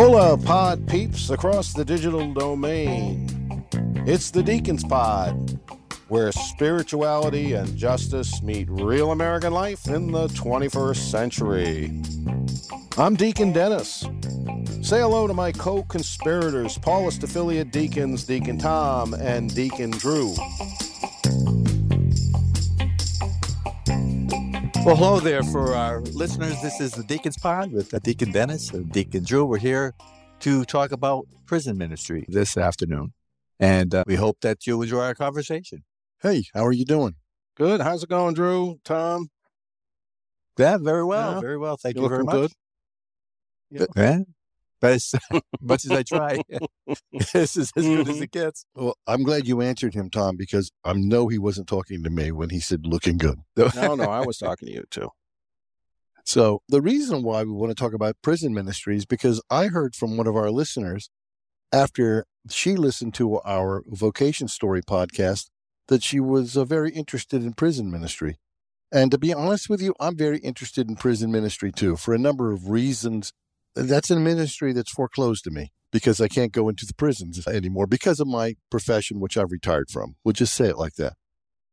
Hola, pod peeps across the digital domain. It's the Deacons Pod, where spirituality and justice meet real American life in the 21st century. I'm Deacon Dennis. Say hello to my co conspirators, Paulist affiliate deacons, Deacon Tom and Deacon Drew. Well, hello there for our listeners. This is the Deacon's Pod with Deacon Dennis and Deacon Drew. We're here to talk about prison ministry this afternoon. And uh, we hope that you enjoy our conversation. Hey, how are you doing? Good. How's it going, Drew? Tom? Yeah, very well. Yeah. Very well. Thank You you, very much. good? Yeah. But as much as I try, this is as good as it gets. Well, I'm glad you answered him, Tom, because I know he wasn't talking to me when he said looking good. No, no, I was talking to you too. So, the reason why we want to talk about prison ministry is because I heard from one of our listeners after she listened to our Vocation Story podcast that she was uh, very interested in prison ministry. And to be honest with you, I'm very interested in prison ministry too, for a number of reasons. That's a ministry that's foreclosed to me because I can't go into the prisons anymore because of my profession, which I've retired from. We'll just say it like that.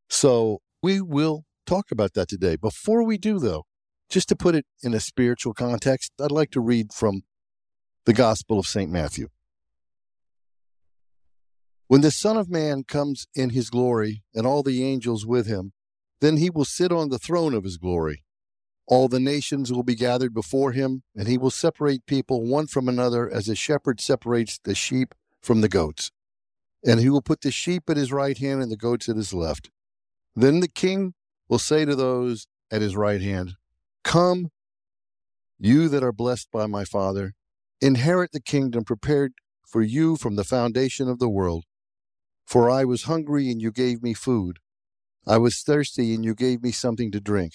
So we will talk about that today. Before we do, though, just to put it in a spiritual context, I'd like to read from the Gospel of St. Matthew. When the Son of Man comes in his glory and all the angels with him, then he will sit on the throne of his glory. All the nations will be gathered before him, and he will separate people one from another as a shepherd separates the sheep from the goats. And he will put the sheep at his right hand and the goats at his left. Then the king will say to those at his right hand, Come, you that are blessed by my Father, inherit the kingdom prepared for you from the foundation of the world. For I was hungry, and you gave me food. I was thirsty, and you gave me something to drink.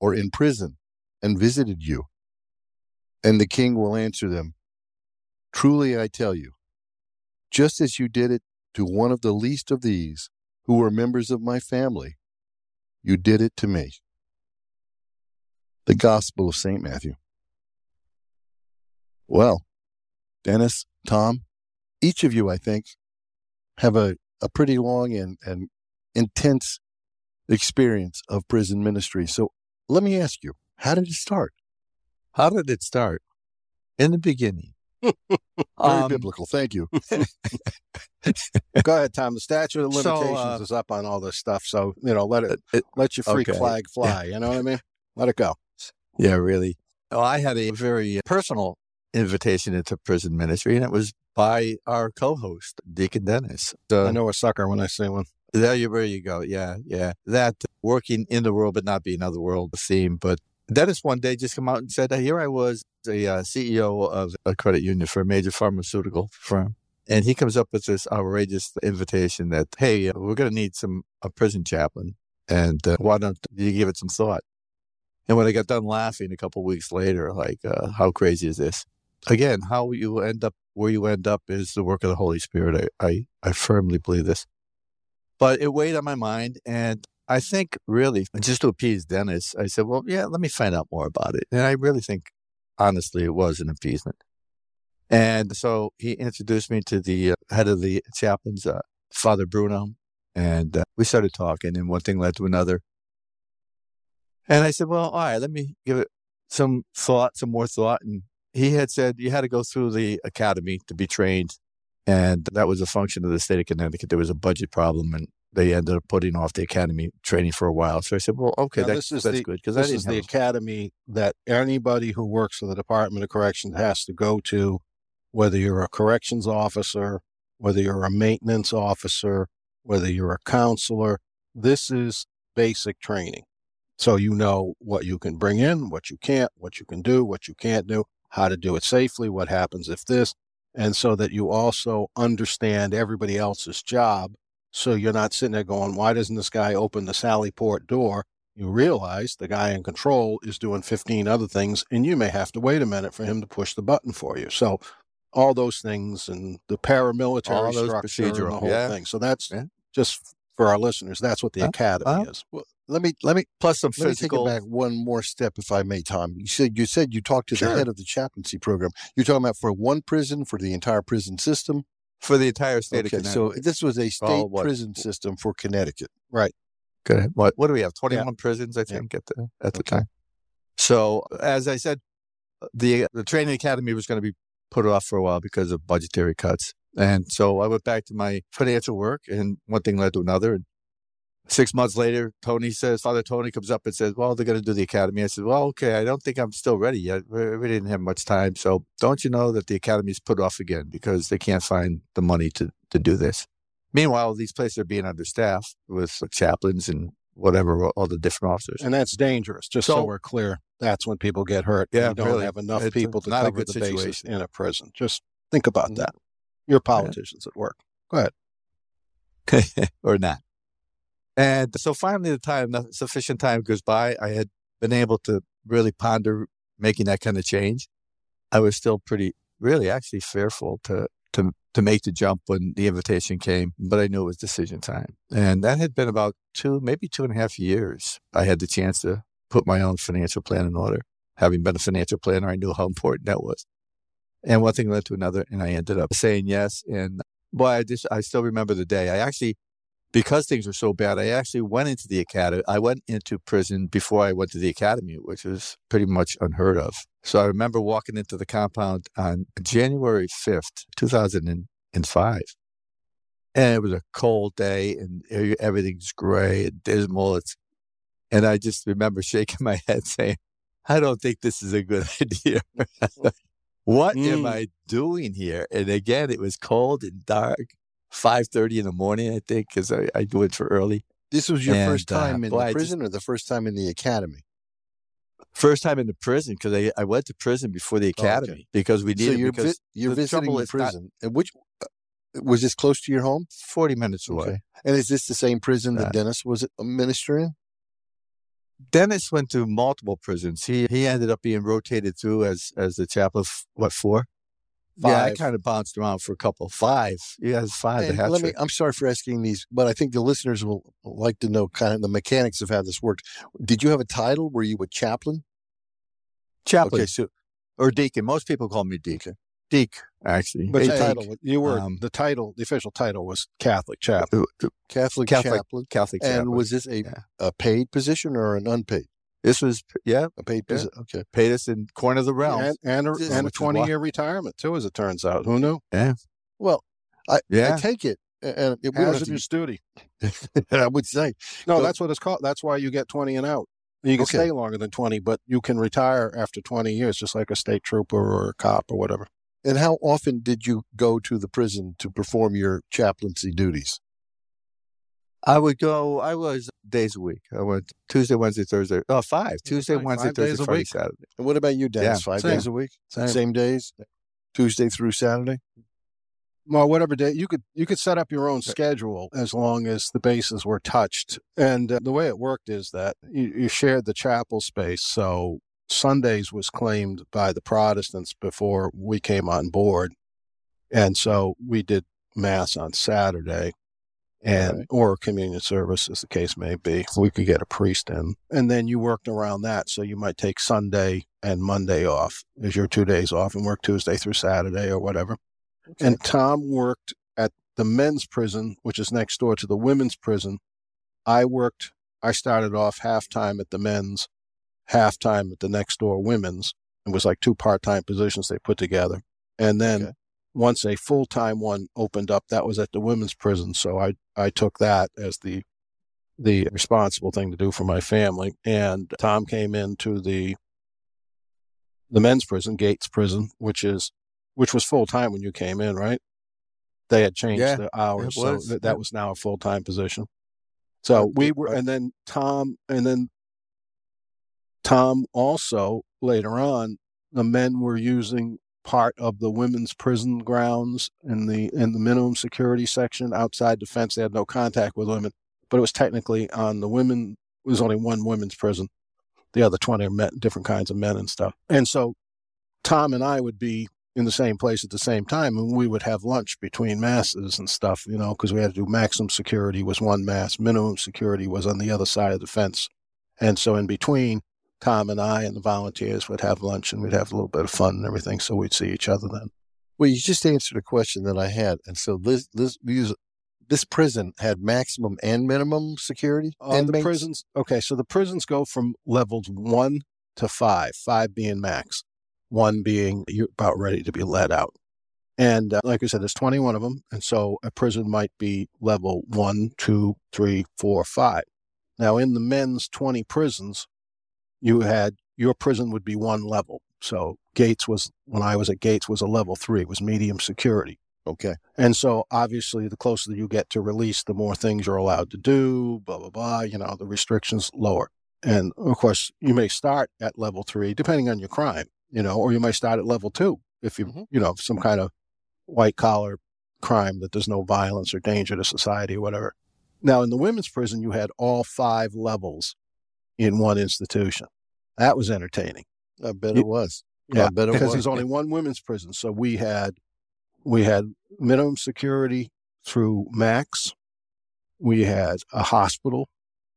or in prison and visited you? And the king will answer them, Truly I tell you, just as you did it to one of the least of these who were members of my family, you did it to me. The Gospel of St. Matthew. Well, Dennis, Tom, each of you, I think, have a, a pretty long and, and intense experience of prison ministry. So let me ask you, how did it start? How did it start? In the beginning. Very Um, biblical. Thank you. Go ahead, Tom. The statute of So, uh, limitations is up on all this stuff, so you know, let it, it- it- let your freak okay. flag fly. You know what I mean? Let it go. Yeah, really. Well, I had a very personal invitation into prison ministry, and it was by our co-host, Deacon Dennis. Uh, I know a sucker when I see one. There you, there you go. Yeah, yeah. That working in the world but not being of the world theme. But Dennis one day just come out and said, that "Here I was, a uh, CEO of a credit union for a major pharmaceutical firm." And he comes up with this outrageous invitation that, hey, uh, we're going to need some a prison chaplain, and uh, why don't you give it some thought? And when I got done laughing a couple weeks later, like, uh, how crazy is this? Again, how you end up where you end up is the work of the Holy Spirit. I, I, I firmly believe this. But it weighed on my mind, and I think really, just to appease Dennis, I said, well, yeah, let me find out more about it. And I really think, honestly, it was an appeasement. And so he introduced me to the uh, head of the chaplains, uh, Father Bruno, and uh, we started talking, and one thing led to another. And I said, well, all right, let me give it some thought, some more thought. And he had said you had to go through the academy to be trained. And that was a function of the state of Connecticut. There was a budget problem, and they ended up putting off the academy training for a while. So I said, well, okay, that, that's the- good. Because This is the academy that anybody who works for the Department of Corrections has to go to, whether you're a corrections officer, whether you're a maintenance officer, whether you're a counselor. This is basic training. So you know what you can bring in, what you can't, what you can do, what you can't do. how to do it safely, what happens if this, and so that you also understand everybody else's job. So you're not sitting there going, why doesn't this guy open the Sally Port door? You realize the guy in control is doing 15 other things, and you may have to wait a minute for him to push the button for you. So all those things and the paramilitary All those structure and the whole yeah. thing. So that's Yeah. just for our listeners. That's what the Uh, academy uh, is. Well, let me let me Plus some let me take it back one more step, if I may, Tom. You said you said you talked to Sure. the head of the chaplaincy program. You're talking about for one prison for the entire prison system. for the entire state okay, of Connecticut. so this was a state what? prison system for Connecticut. Go ahead. What what do we have? Twenty one prisons, I Yeah. think, at the at the Okay. time. So as I said, the the training academy was going to be put off for a while because of budgetary cuts, and so I went back to my financial work, and one thing led to another. And six months later, Tony says, Father Tony comes up and says, "Well, they're going to do the academy." I said, "Well, okay, I don't think I'm still ready yet. We, didn't have much time, so don't you know that the academy's put off again because they can't find the money to to do this." Meanwhile, these places are being understaffed with chaplains and whatever, all the different officers. And that's dangerous, just so, So- we're clear. That's when people get hurt. Yeah, you don't really. have enough people to cover the bases situation. in a prison. Just think about Mhm. that. You're politicians at work. Go ahead. or not. And so finally, the time, sufficient time goes by. I had been able to really ponder making that kind of change. I was still pretty, really, actually fearful to to to make the jump when the invitation came, but I knew it was decision time, and that had been about two, maybe two and a half years. I had the chance to put my own financial plan in order. Having been a financial planner, I knew how important that was. And one thing led to another, and I ended up saying yes. And boy, I just I still remember the day. I actually, because things were so bad, I actually went into the academy. I went into prison before I went to the academy, which was pretty much unheard of. So I remember walking into the compound on January fifth, two thousand and five, and it was a cold day, and everything's gray and dismal. It's, and I just remember shaking my head, saying, "I don't think this is a good idea." What am Mm. I doing here? And again, it was cold and dark. Five thirty in the morning, I think, because I, I do it for early. This was your And, first uh, time in boy, the just- prison, or the first time in the academy? First time in the prison because I, I went to prison before the Oh, okay. academy because we So you're because vi- you're the visiting the is not- prison. and which uh, was this close to your home? forty minutes away. Okay. And is this the same prison that Uh, Dennis was administering? Dennis went to multiple prisons. He he ended up being rotated through as as the chaplain. f- What for? Yeah, I kind of bounced around for a couple. Five. Yeah, five. And let me. I'm sorry for asking these, but I think the listeners will like to know kind of the mechanics of how this worked. Did you have a title? Were you a chaplain? chaplain Okay, so or deacon. Most people call me deacon. Deek, actually. But Hey, the title, you were Um, the title, the official title was Catholic chaplain. Catholic, Catholic chaplain. Catholic And was this a, Yeah. a paid position or an unpaid? This was yeah, A paid Yeah. position. Okay. paid us in coin of the realm. And, and a, and a which is why- 20 year retirement, too, as it turns out. Who knew? Yeah. Well, I, Yeah. I take it, and it, don't have duty. I would say No, So- that's what it's called. That's why you get 20 and out. You can Okay. stay longer than 20, but you can retire after 20 years, just like a state trooper or a cop or whatever. And how often did you go to the prison to perform your chaplaincy duties? I would go. I was days a week. I went Tuesday, Wednesday, Thursday. Oh, five. Tuesday, Wednesday, five Thursday, Friday. Saturday. And what about you, Dennis? Yeah, Five same. days a week, Same. same days, Tuesday through Saturday. Well, whatever day you could you could set up your own schedule as long as the bases were touched. And uh, the way it worked is that you, you shared the chapel space. So Sundays was claimed by the Protestants before we came on board, and so we did mass on Saturday, and Right. or communion service, as the case may be. We could get a priest in, and then you worked around that. So you might take Sunday and Monday off as your two days off, and work Tuesday through Saturday or whatever. And Tom worked at the men's prison, which is next door to the women's prison. I worked, I started off half time at the men's, half time at the next door women's. It was like two part time positions they put together. And then Okay. once a full time one opened up, that was at the women's prison. So I, I took that as the the responsible thing to do for my family. And Tom came into the the men's prison, Gates Prison, which is which was full time when you came in, right? They had changed Yeah, the hours, so that, that was now a full time position. So we were, and then Tom, and then Tom also later on the men were using part of the women's prison grounds in the in the minimum security section outside the fence. They had no contact with women, but it was technically on the women. It was only one women's prison. The other twenty are men, different kinds of men and stuff. And so, Tom and I would be in the same place at the same time, and we would have lunch between masses and stuff, you know, because we had to do maximum security was one mass, minimum security was on the other side of the fence, and so in between, Tom and I and the volunteers would have lunch and we'd have a little bit of fun and everything. So we'd see each other then. Well, you just answered a question that I had, and so this this this prison had maximum and minimum security. Uh, the prisons, okay, so the prisons go from levels one to five, five being max, one being you're about ready to be let out. And uh, like I said, there's 21 of them, and so a prison might be level one, two, three, four, five. Now, in the men's 20 prisons, you had your prison would be one level. So Gates was when I was at Gates was a level three, it was medium security. Okay. And so obviously the closer you get to release, the more things you're allowed to do, blah, blah, blah, you know, the restrictions lower. And of course, you may start at level three, depending on your crime, you know, or you may start at level two if you, mm-hmm. you know, some kind of white collar crime that there's no violence or danger to society or whatever. Now, in the women's prison, you had all five levels in one institution. That was entertaining. I bet it was. Yeah, I bet it because was. there's only one women's prison, so we had we had minimum security through Max. We had a hospital.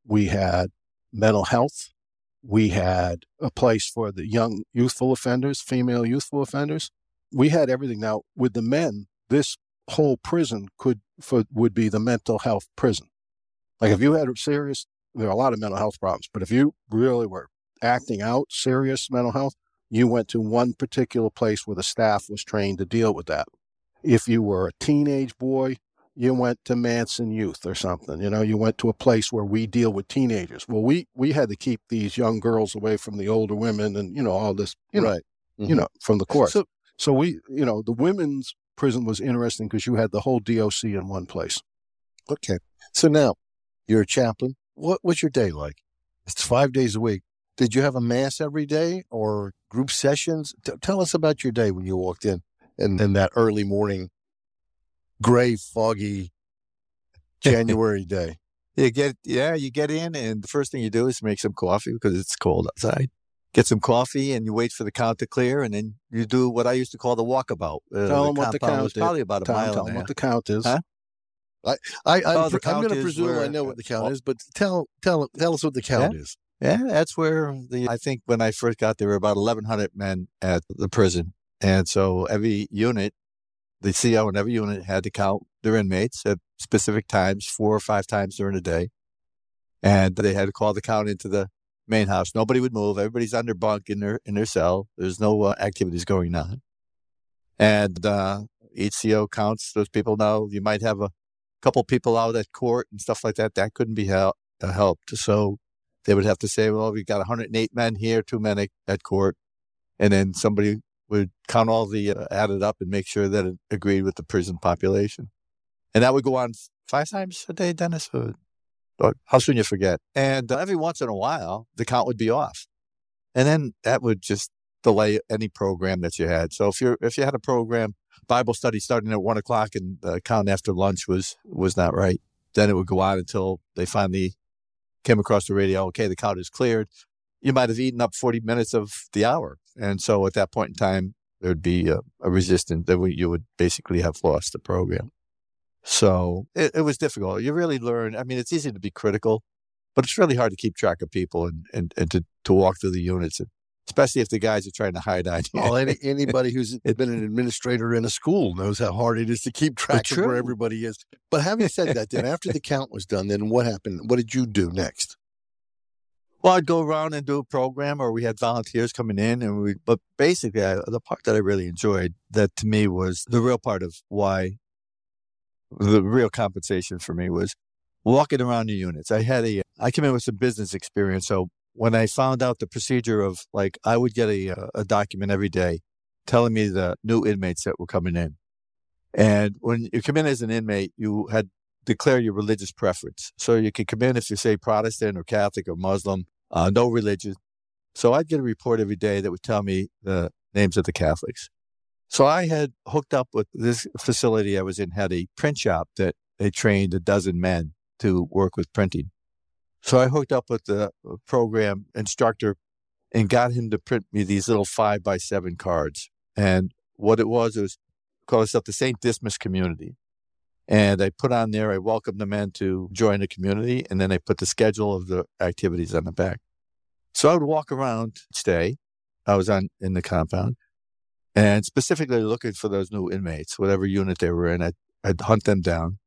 We had mental health. We had a place for the young youthful offenders, female youthful offenders. We had everything. Now with the men, this whole prison could for, would be the mental health prison. Like if you had a serious there are a lot of mental health problems, but if you really were acting out serious mental health, you went to one particular place where the staff was trained to deal with that. If you were a teenage boy, you went to Manson Youth or something. You know, you went to a place where we deal with teenagers. Well, we we had to keep these young girls away from the older women, and you know all this, you know, right. mm-hmm. you know, from the court. So, so we, you know, the women's prison was interesting because you had the whole DOC in one place. Okay. So now you're a chaplain what was your day like? It's five days a week. Did you have a mass every day or group sessions? T- tell us about your day when you walked in and in that early morning, gray, foggy January day. You get yeah, you get in, and the first thing you do is make some coffee because it's cold outside. Get some coffee, and you wait for the count to clear, and then you do what I used to call the walkabout. Uh, tell the them what the count is. Probably about a tell mile. Tell them what the count is. Huh? I, I, I am going to presume where, I know what the count is, but tell, tell, tell us what the count yeah. is. Yeah, that's where the. I think when I first got there, were about 1,100 men at the prison, and so every unit, the CO in every unit had to count their inmates at specific times, four or five times during the day, and they had to call the count into the main house. Nobody would move. Everybody's under bunk in their in their cell. There's no uh, activities going on, and uh, each CO counts those people. Now you might have a couple people out at court and stuff like that, that couldn't be hel- uh, helped. So they would have to say, well, we've got 108 men here, two men at, court. And then somebody would count all the uh, added up and make sure that it agreed with the prison population. And that would go on five times a day, Dennis. Or how soon you forget. And uh, every once in a while, the count would be off. And then that would just delay any program that you had. So if you if you had a program Bible study starting at one o'clock and the count after lunch was was not right. Then it would go on until they finally came across the radio. Okay, the count is cleared. You might have eaten up forty minutes of the hour, and so at that point in time, there'd be a, a resistance that you would basically have lost the program. So it, it was difficult. You really learn. I mean, it's easy to be critical, but it's really hard to keep track of people and, and, and to, to walk through the units and especially if the guys are trying to hide on you. Well, any, anybody who's been an administrator in a school knows how hard it is to keep track of where everybody is. But having said that, then after the count was done, then what happened? What did you do next? Well, I'd go around and do a program, or we had volunteers coming in, and we. But basically, I, the part that I really enjoyed, that to me was the real part of why. The real compensation for me was walking around the units. I had a, I came in with some business experience, so when I found out the procedure of like, I would get a, uh, a document every day telling me the new inmates that were coming in. And when you come in as an inmate, you had declare your religious preference. So you could come in if you say Protestant or Catholic or Muslim, uh, no religion. So I'd get a report every day that would tell me the names of the Catholics. So I had hooked up with this facility I was in, had a print shop that they trained a dozen men to work with printing. So I hooked up with the uh, program instructor and got him to print me these little five by seven cards. And what it was, it was called itself the St. Dismas Community. And I put on there, I welcomed the men to join the community, and then I put the schedule of the activities on the back. So I would walk around each day. I was on in the compound and specifically looking for those new inmates, whatever unit they were in. I'd, I'd hunt them down.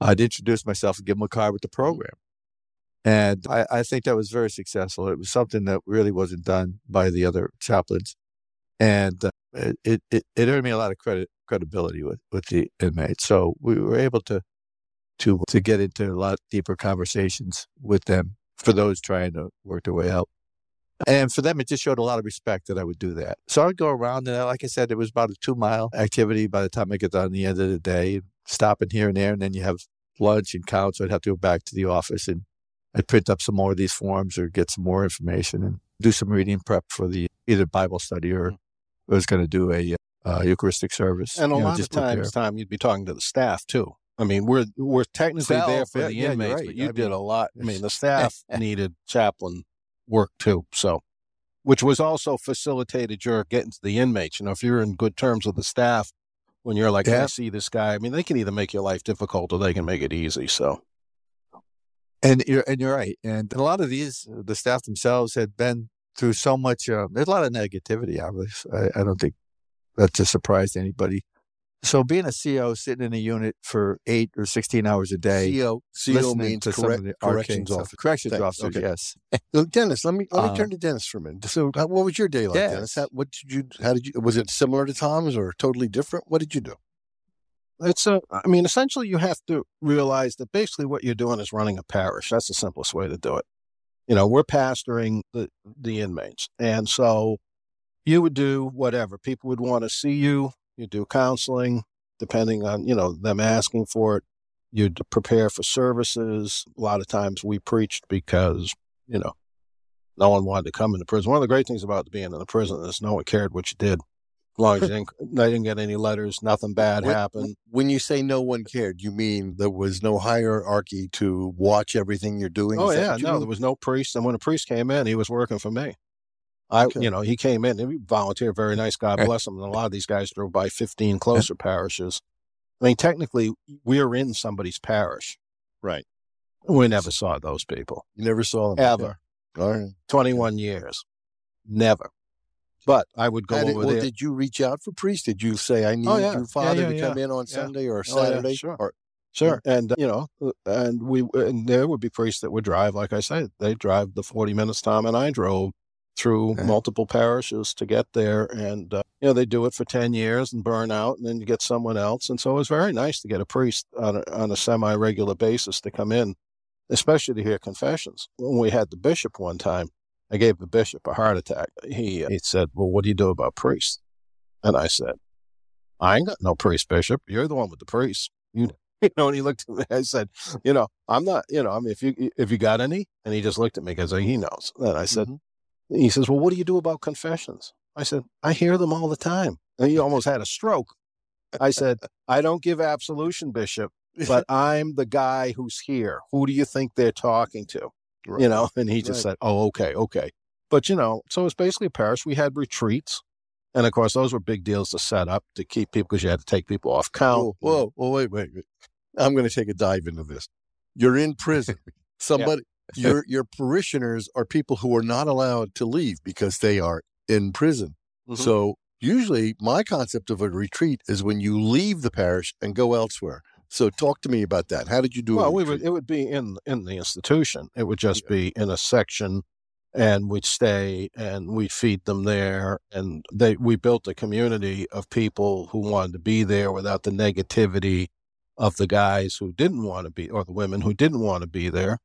I'd introduce myself and give them a card with the program. And I, I think that was very successful. It was something that really wasn't done by the other chaplains. And uh, it, it, it earned me a lot of credit credibility with, with the inmates. So we were able to to to get into a lot deeper conversations with them for those trying to work their way out. And for them, it just showed a lot of respect that I would do that. So I'd go around, and like I said, it was about a two mile activity by the time I get done at the end of the day, stopping here and there. And then you have lunch and count. So I'd have to go back to the office and I'd print up some more of these forms or get some more information and do some reading prep for the either Bible study or mm-hmm. I was going to do a uh, Eucharistic service. And a lot know, of times, time you'd be talking to the staff too. I mean, we're we're technically there for yeah, the yeah, inmates, right. but you I did mean, a lot. I mean, the staff needed chaplain work too. So, which was also facilitated your getting to the inmates. You know, if you're in good terms with the staff, when you're like, yeah. I see this guy. I mean, they can either make your life difficult or they can make it easy. So, and you're and you're right. And a lot of these, the staff themselves had been through so much. Uh, there's a lot of negativity. Obviously, I, I don't think that's a surprise to anybody. So being a CEO sitting in a unit for eight or sixteen hours a day, CEO, CO means correct, corrections officer. Corrections officer, okay. yes. Dennis, let me let me uh, turn to Dennis for a minute. So, what was your day like, yes. Dennis? How, what did you? How did you? Was it similar to Tom's or totally different? What did you do? It's a. I mean, essentially, you have to realize that basically what you're doing is running a parish. That's the simplest way to do it. You know, we're pastoring the the inmates, and so you would do whatever people would want to see you you do counseling, depending on, you know, them asking for it. You'd prepare for services. A lot of times we preached because, you know, no one wanted to come into prison. One of the great things about being in the prison is no one cared what you did. As long as you didn't, they didn't get any letters, nothing bad when, happened. When you say no one cared, you mean there was no hierarchy to watch everything you're doing? Oh, yeah. No, mean? there was no priest. And when a priest came in, he was working for me. I, okay. you know, he came in he volunteered. Very nice. God bless him. And a lot of these guys drove by 15 closer parishes. I mean, technically, we're in somebody's parish. Right. We never saw those people. You never saw them? Ever. All right. 21 years. Never. But I would go over well, there. Did you reach out for priests? Did you say, I need oh, yeah. your father yeah, yeah, to come in on Sunday or Saturday? Oh, sure. Or, Sure, and uh, you know, uh, and we and there would be priests that would drive, like I said, they drive the forty minutes Tom and I drove through okay. multiple parishes to get there. And, uh, you know, they do it for 10 years and burn out, and then you get someone else. And so it was very nice to get a priest on a, on a semi regular basis to come in, especially to hear confessions. When we had the bishop one time, I gave the bishop a heart attack. He, he said, Well, what do you do about priests? And I said, I ain't got no priest, bishop. You're the one with the priests. You, you know, and he looked at me. I said, you know, I'm not, you know, I mean, if you if you got any, and he just looked at me because he knows. And I said, mm-hmm. He says, Well, what do you do about confessions? I said, I hear them all the time. And he almost had a stroke. I said, I don't give absolution, Bishop, but I'm the guy who's here. Who do you think they're talking to? Right. You know, and he just right. said, Oh, okay, okay. But, you know, so it's basically a parish. We had retreats. And of course, those were big deals to set up to keep people because you had to take people off count. Whoa, whoa, whoa wait, wait, wait. I'm going to take a dive into this. You're in prison. Somebody, your your parishioners are people who are not allowed to leave because they are in prison. Mm-hmm. So usually my concept of a retreat is when you leave the parish and go elsewhere. So talk to me about that. How did you do well, it? Well, would, it would be in in the institution. It would just yeah. be in a section and we'd stay and we'd feed them there and they we built a community of people who wanted to be there without the negativity of the guys who didn't want to be or the women who didn't want to be there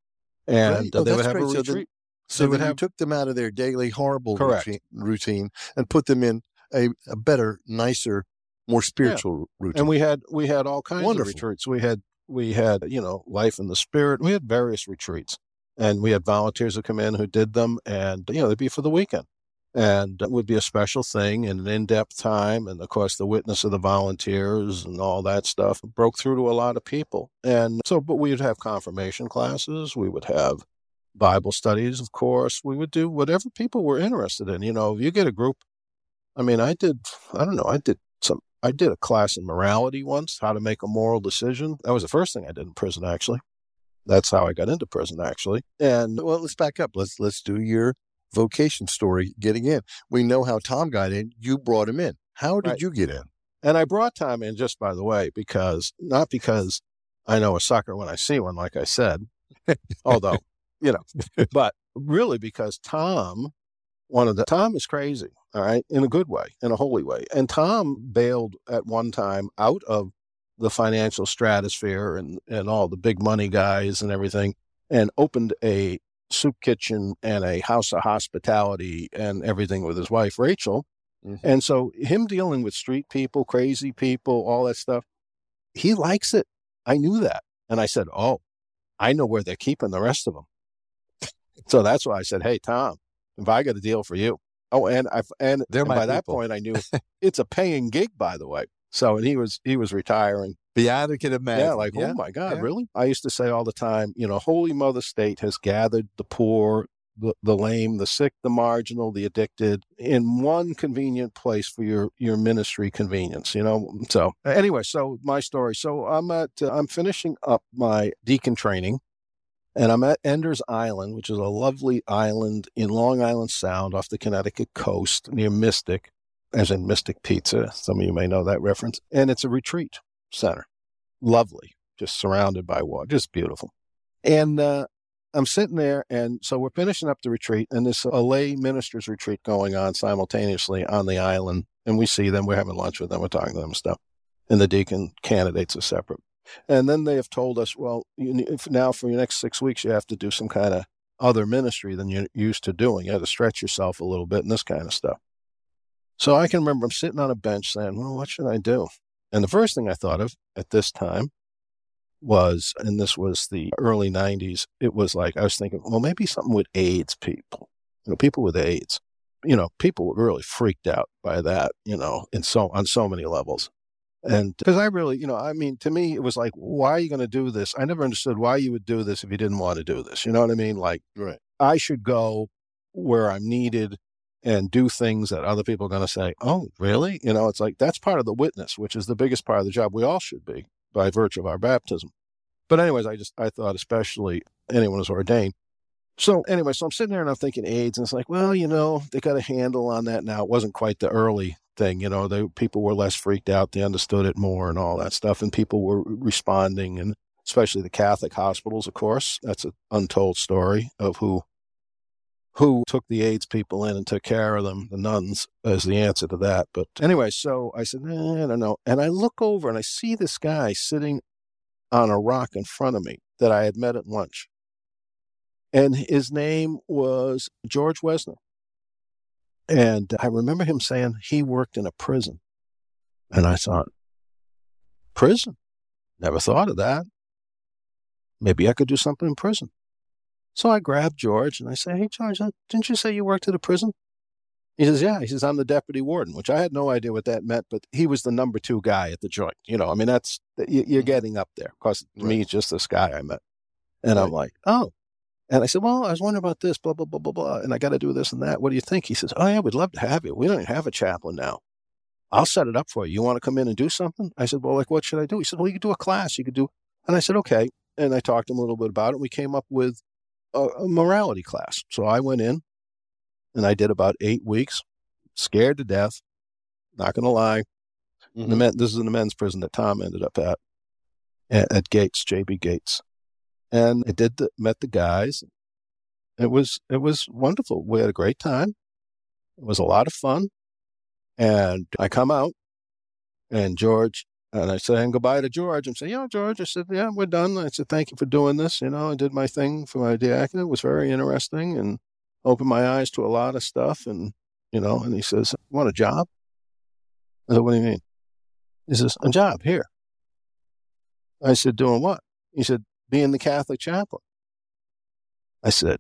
and uh, oh, they would have great. a retreat. So, then, so would have, took them out of their daily horrible routine, routine, and put them in a, a better, nicer, more spiritual yeah. routine. And we had we had all kinds Wonderful. of retreats. We had we had you know life in the spirit. We had various retreats, and we had volunteers who come in who did them, and you know they'd be for the weekend. and it would be a special thing and an in-depth time and of course the witness of the volunteers and all that stuff broke through to a lot of people and so but we would have confirmation classes we would have bible studies of course we would do whatever people were interested in you know if you get a group i mean i did i don't know i did some i did a class in morality once how to make a moral decision that was the first thing i did in prison actually that's how i got into prison actually and Well, let's back up. Let's let's do your vocation story getting in. We know how Tom got in. You brought him in. How did Right. you get in? And I brought Tom in just by the way, because not because I know a sucker when I see one, like I said, although, you know, but really because Tom, one of the, Tom is crazy, all right, in a good way, in a holy way. And Tom bailed at one time out of the financial stratosphere and, and all the big money guys and everything and opened a soup kitchen and a house of hospitality and everything with his wife, Rachel. Mhm. And so him dealing with street people, crazy people, all that stuff, he likes it. I knew that. And I said, Oh, I know where they're keeping the rest of them. so that's why I said, Hey, Tom, if I got a deal for you. Oh, and I and, They're and by that point I knew it's a paying gig, by the way. So and he was he was retiring. Beyond I can imagine. Yeah, like, oh my God, yeah. really? I used to say all the time, you know, Holy Mother State has gathered the poor, the, the lame, the sick, the marginal, the addicted in one convenient place for your your ministry convenience, you know. So anyway, so my story. So I'm at uh, I'm finishing up my deacon training and I'm at Enders Island, which is a lovely island in Long Island Sound off the Connecticut coast near Mystic, as in Mystic Pizza. Some of you may know that reference. And it's a retreat center. Lovely, just surrounded by water, just beautiful. And uh, I'm sitting there, and so we're finishing up the retreat, and there's a lay ministers retreat going on simultaneously on the island. And we see them, we're having lunch with them, we're talking to them and stuff. And the deacon candidates are separate. And then they have told us, well, you, now for your next six weeks, you have to do some kind of other ministry than you're used to doing. You have to stretch yourself a little bit and this kind of stuff. So I can remember I'm sitting on a bench saying, well, what should I do? And the first thing I thought of at this time was, and this was the early 90s, it was like, I was thinking, well, maybe something with AIDS people, you know, people with AIDS. You know, people were really freaked out by that, you know, in so on so many levels. And uh, because I really, you know, I mean, to me, it was like, why are you going to do this? I never understood why you would do this if you didn't want to do this. You know what I mean? Like, Right. I should go where I'm needed and do things that other people are going to say, oh, really? You know, it's like that's part of the witness, which is the biggest part of the job we all should be by virtue of our baptism. But, anyways, I just, I thought, especially anyone who's ordained. So, anyway, so I'm sitting there and I'm thinking AIDS, and it's like, well, you know, they got a handle on that now. It wasn't quite the early thing, you know, they, people were less freaked out, they understood it more and all that stuff, and people were responding, and especially the Catholic hospitals, of course. That's an untold story of who who took the AIDS people in and took care of them, the nuns, as the answer to that. But anyway, so I said, eh, I don't know. And I look over and I see this guy sitting on a rock in front of me that I had met at lunch. And his name was George Wesner. And I remember him saying he worked in a prison. And I thought, prison? Never thought of that. Maybe I could do something in prison. So I grabbed George and I say, Hey, George, uh, didn't you say you worked at a prison? He says, Yeah. He says, I'm the deputy warden, which I had no idea what that meant, but he was the number two guy at the joint. You know, I mean, that's, you- you're Mhm. getting up there because to me, it's just this guy I met. And I'm like, Oh. And I said, Well, I was wondering about this, blah, blah, blah, blah, blah. And I got to do this and that. What do you think? He says, Oh, yeah, we'd love to have you. We don't even have a chaplain now. I'll set it up for you. You want to come in and do something? I said, Well, like, what should I do? He said, Well, you could do a class. You could do. And I said, Okay. And I talked to him a little bit about it. We came up with a, a morality class. So I went in and I did about eight weeks, scared to death. Not going to lie. The Mhm. men, this is in the men's prison that Tom ended up at, at, at Gates, JB Gates. And I did the, met the guys. It was, it was wonderful. We had a great time. It was a lot of fun. And I come out and George, and I saying goodbye to George. I'm saying, yeah, George. I said, yeah, we're done. I said, thank you for doing this. You know, I did my thing for my diaconate. It was very interesting and opened my eyes to a lot of stuff. And, you know, and he says, want a job? I said, what do you mean? He says, a job here. I said, doing what? He said, being the Catholic chaplain. I said,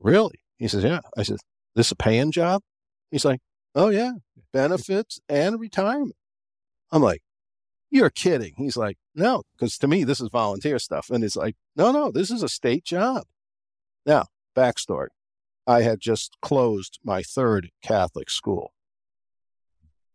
really? He says, yeah. I said, this a paying job? He's like, oh, yeah, benefits and retirement. I'm like, you're kidding. He's like, no, because to me, this is volunteer stuff. And it's like, no, no, this is a state job. Now, backstory I had just closed my third Catholic school.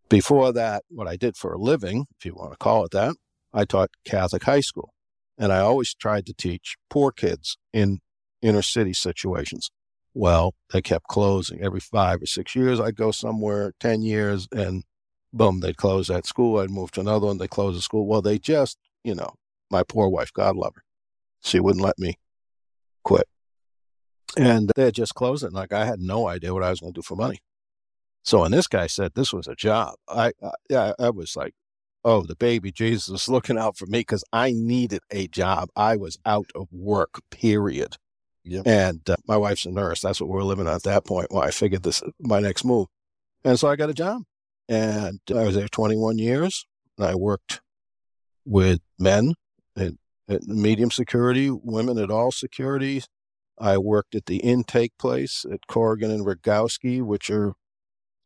Before that, what I did for a living, if you want to call it that, I taught Catholic high school. And I always tried to teach poor kids in inner city situations. Well, they kept closing. Every five or six years, I'd go somewhere, 10 years, and boom, they'd close that school. I'd move to another one. They close the school. Well, they just, you know, my poor wife, God love her, she wouldn't let me quit. And they had just closed it. And like I had no idea what I was going to do for money. So when this guy said this was a job, I, I I was like, oh, the baby Jesus is looking out for me because I needed a job. I was out of work, period. Yep. And uh, my wife's a nurse. That's what we were living on at that point. Well, I figured this my next move. And so I got a job. And I was there 21 years. And I worked with men in, at medium security, women at all securities. I worked at the intake place at Corrigan and Radgowski, which are,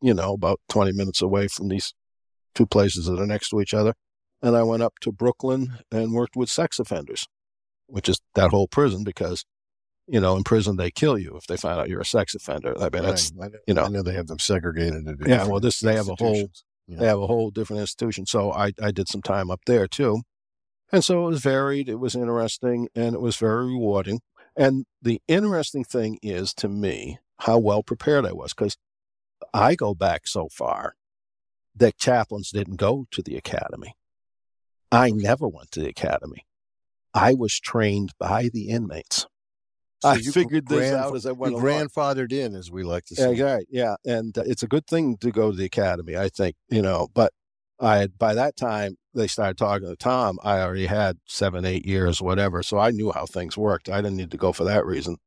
you know, about 20 minutes away from these two places that are next to each other. And I went up to Brooklyn and worked with sex offenders, which is that whole prison because, you know, in prison they kill you if they find out you're a sex offender. I mean, that's, Right. I know, you know. I know they have them segregated. yeah, well, this, they have a whole. Yeah. they have a whole different institution. So I, I did some time up there too. And so it was varied, it was interesting, and it was very rewarding. And the interesting thing is to me how well prepared I was because I go back so far that chaplains didn't go to the academy. I never went to the academy. I was trained by the inmates. So I figured this out as I went along. grandfathered in, as we like to Yeah, say. right. Yeah, and uh, it's a good thing to go to the academy, I think. You know, but I had by that time they started talking to Tom. I already had seven, eight years, whatever, so I knew how things worked. I didn't need to go for that reason.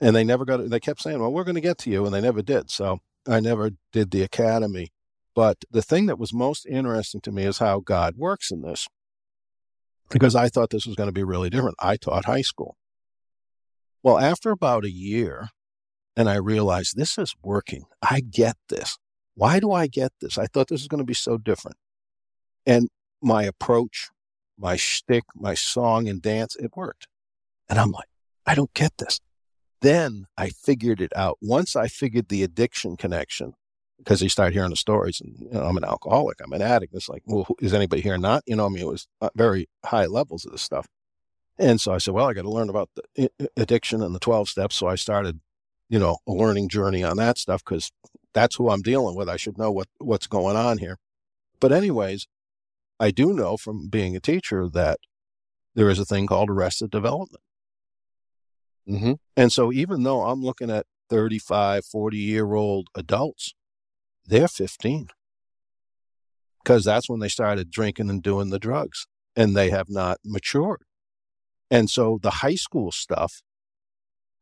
And they never got. They kept saying, "Well, we're going to get to you," and they never did. So I never did the academy. But the thing that was most interesting to me is how God works in this, because I thought this was going to be really different. I taught high school. Well, after about a year, and I realized this is working. I get this. Why do I get this? I thought this was going to be so different. And my approach, my shtick, my song and dance, it worked. And I'm like, I don't get this. Then I figured it out. Once I figured the addiction connection, because you start hearing the stories, and you know, I'm an alcoholic, I'm an addict. It's like, well, is anybody here not? You know, I mean, it was uh, very high levels of this stuff. And so I said, well, I got to learn about the addiction and the 12 steps. So I started you know, a learning journey on that stuff because that's who I'm dealing with. I should know what, what's going on here. But, anyways, I do know from being a teacher that there is a thing called arrested development. Mm-hmm. And so, even though I'm looking at 35, 40 year old adults, they're 15 because that's when they started drinking and doing the drugs and they have not matured. And so, the high school stuff,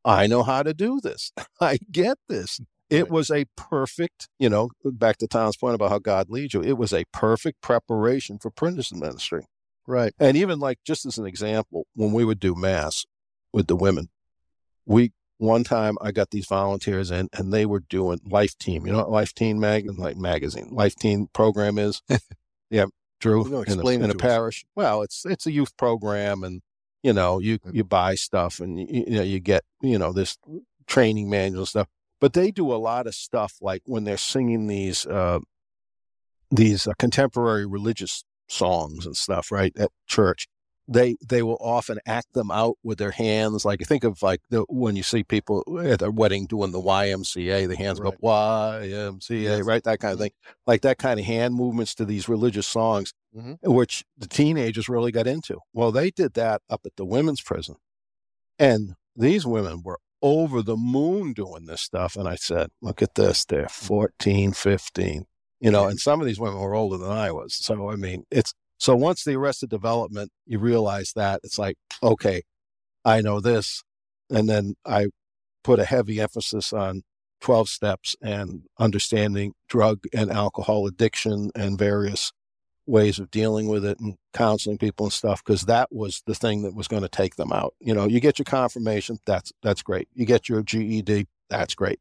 I know how to do this. I get this. It was a perfect, you know, back to Tom's point about how God leads you. It was a perfect preparation for prison ministry. Right. And even like, just as an example, when we would do mass with the women, we, one time I got these volunteers in and they were doing Life Teen. You know what Life Teen mag, like magazine, Life Teen program is? yeah, Drew, No, in, a, in a us. parish. Well, it's, it's a youth program and, you know, you, you buy stuff and, you, you know, you get, you know, this training manual stuff. But they do a lot of stuff like when they're singing these, uh, these uh, contemporary religious songs and stuff, right, at church. They they will often act them out with their hands. Like think of like the when you see people at a wedding doing the YMCA, the hands Right. go YMCA, Yes. right? That kind of thing. Like that kind of hand movements to these religious songs, Mhm. which the teenagers really got into. Well, they did that up at the women's prison, and these women were over the moon doing this stuff. And I said, "Look at this! They're 14, 15 you know, and some of these women were older than I was. So, I mean, it's so once the arrested development, you realize that it's like, okay, I know this. And then I put a heavy emphasis on 12 steps and understanding drug and alcohol addiction and various ways of dealing with it and counseling people and stuff because that was the thing that was going to take them out. You know, you get your confirmation, that's that's great. You get your GED, that's great.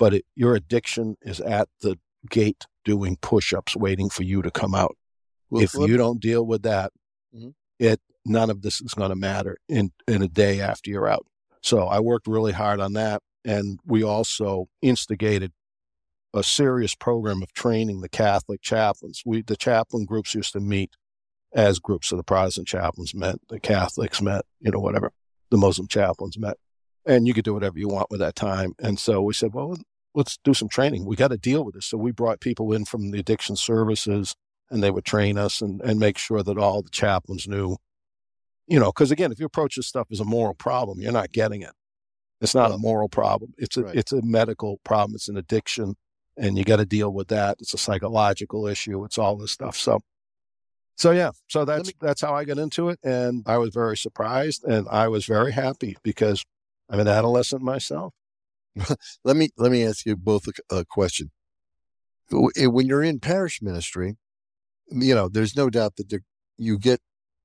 but it, your addiction is at the gate doing push-ups, waiting for you to come out. Well, if you don't deal with that, mm-hmm. it none of this is going to matter in in a day after you're out. So I worked really hard on that, and we also instigated a serious program of training the Catholic chaplains. We the chaplain groups used to meet as groups. So the Protestant chaplains met, the Catholics met, you know, whatever. The Muslim chaplains met. And you could do whatever you want with that time. And so we said, well, let's do some training. We got to deal with this. So we brought people in from the addiction services and they would train us and, and make sure that all the chaplains knew, you know, because again, if you approach this stuff as a moral problem, you're not getting it. It's not a moral problem. It's a, right. it's a medical problem. It's an addiction and you got to deal with that. It's a psychological issue. It's all this stuff. So so yeah, so that's me, that's how I got into it, and I was very surprised, and I was very happy because I'm an adolescent myself. let me let me ask you both a, a question. Eh, when you're in parish ministry, you know, there's no doubt that there, you get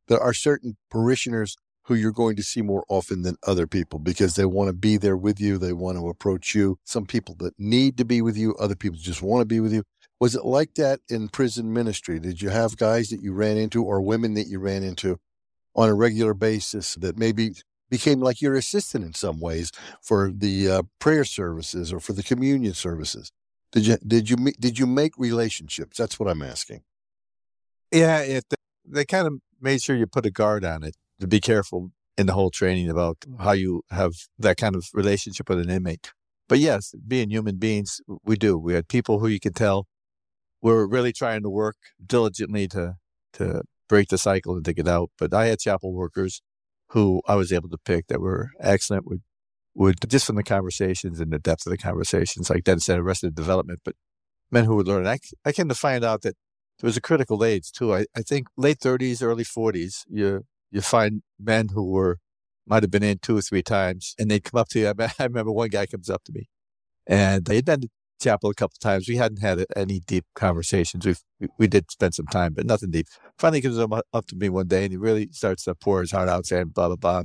there are certain parishioners who you're going to see more often than other people because they want to be there with you. They want to approach you. Some people that need to be with you, other people just want to be with you. Was it like that in prison ministry? Did you have guys that you ran into or women that you ran into on a regular basis that maybe became like your assistant in some ways for the uh, prayer services or for the communion services? Did you did you did you make relationships? That's what I'm asking. Yeah, it, they kind of made sure you put a guard on it to be careful in the whole training about mm. how you have that kind of relationship with an inmate. But yes, being human beings, we do. We had people who you could tell we're really trying to work diligently to to break the cycle and to get out. But I had chapel workers who I was able to pick that were excellent with would just from the conversations and the depth of the conversations, like Dennis said, arrested development, but men who would learn. I, I came to find out that there was a critical age too. I, I think late 30s, early 40s, you you find men who were might have been in two or three times, and they'd come up to you. I, I remember one guy comes up to me, and they'd been to chapel a couple times. We hadn't had any deep conversations. we we did spend some time, but nothing deep. Finally, comes up to me one day and he really starts to pour his heart out, saying, "Blah blah blah, I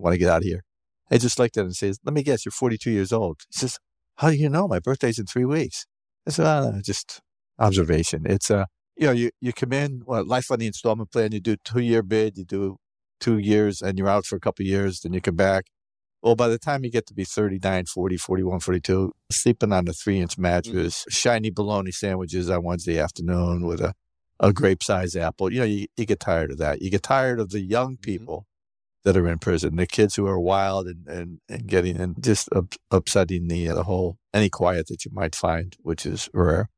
want to get out of here." I just looked at him and says, "Let me guess, you're 42 years old." He says, "How do you know? My birthday's in three weeks." I said, oh, "Just observation. It's a uh, you know, you you come in, well, life on the installment plan. You do two year bid, you do two years, and you're out for a couple years. Then you come back well, by the time you get to be 39, 40, 41, 42, sleeping on a three inch mattress, mm-hmm. shiny bologna sandwiches on Wednesday afternoon with a, a grape sized apple, you know, you, you, get tired of that. You get tired of the young mm-hmm. people mm-hmm. that are in prison, the kids who are wild and, and, and getting and just up, upsetting the, the whole, any quiet that you might find, which is rare.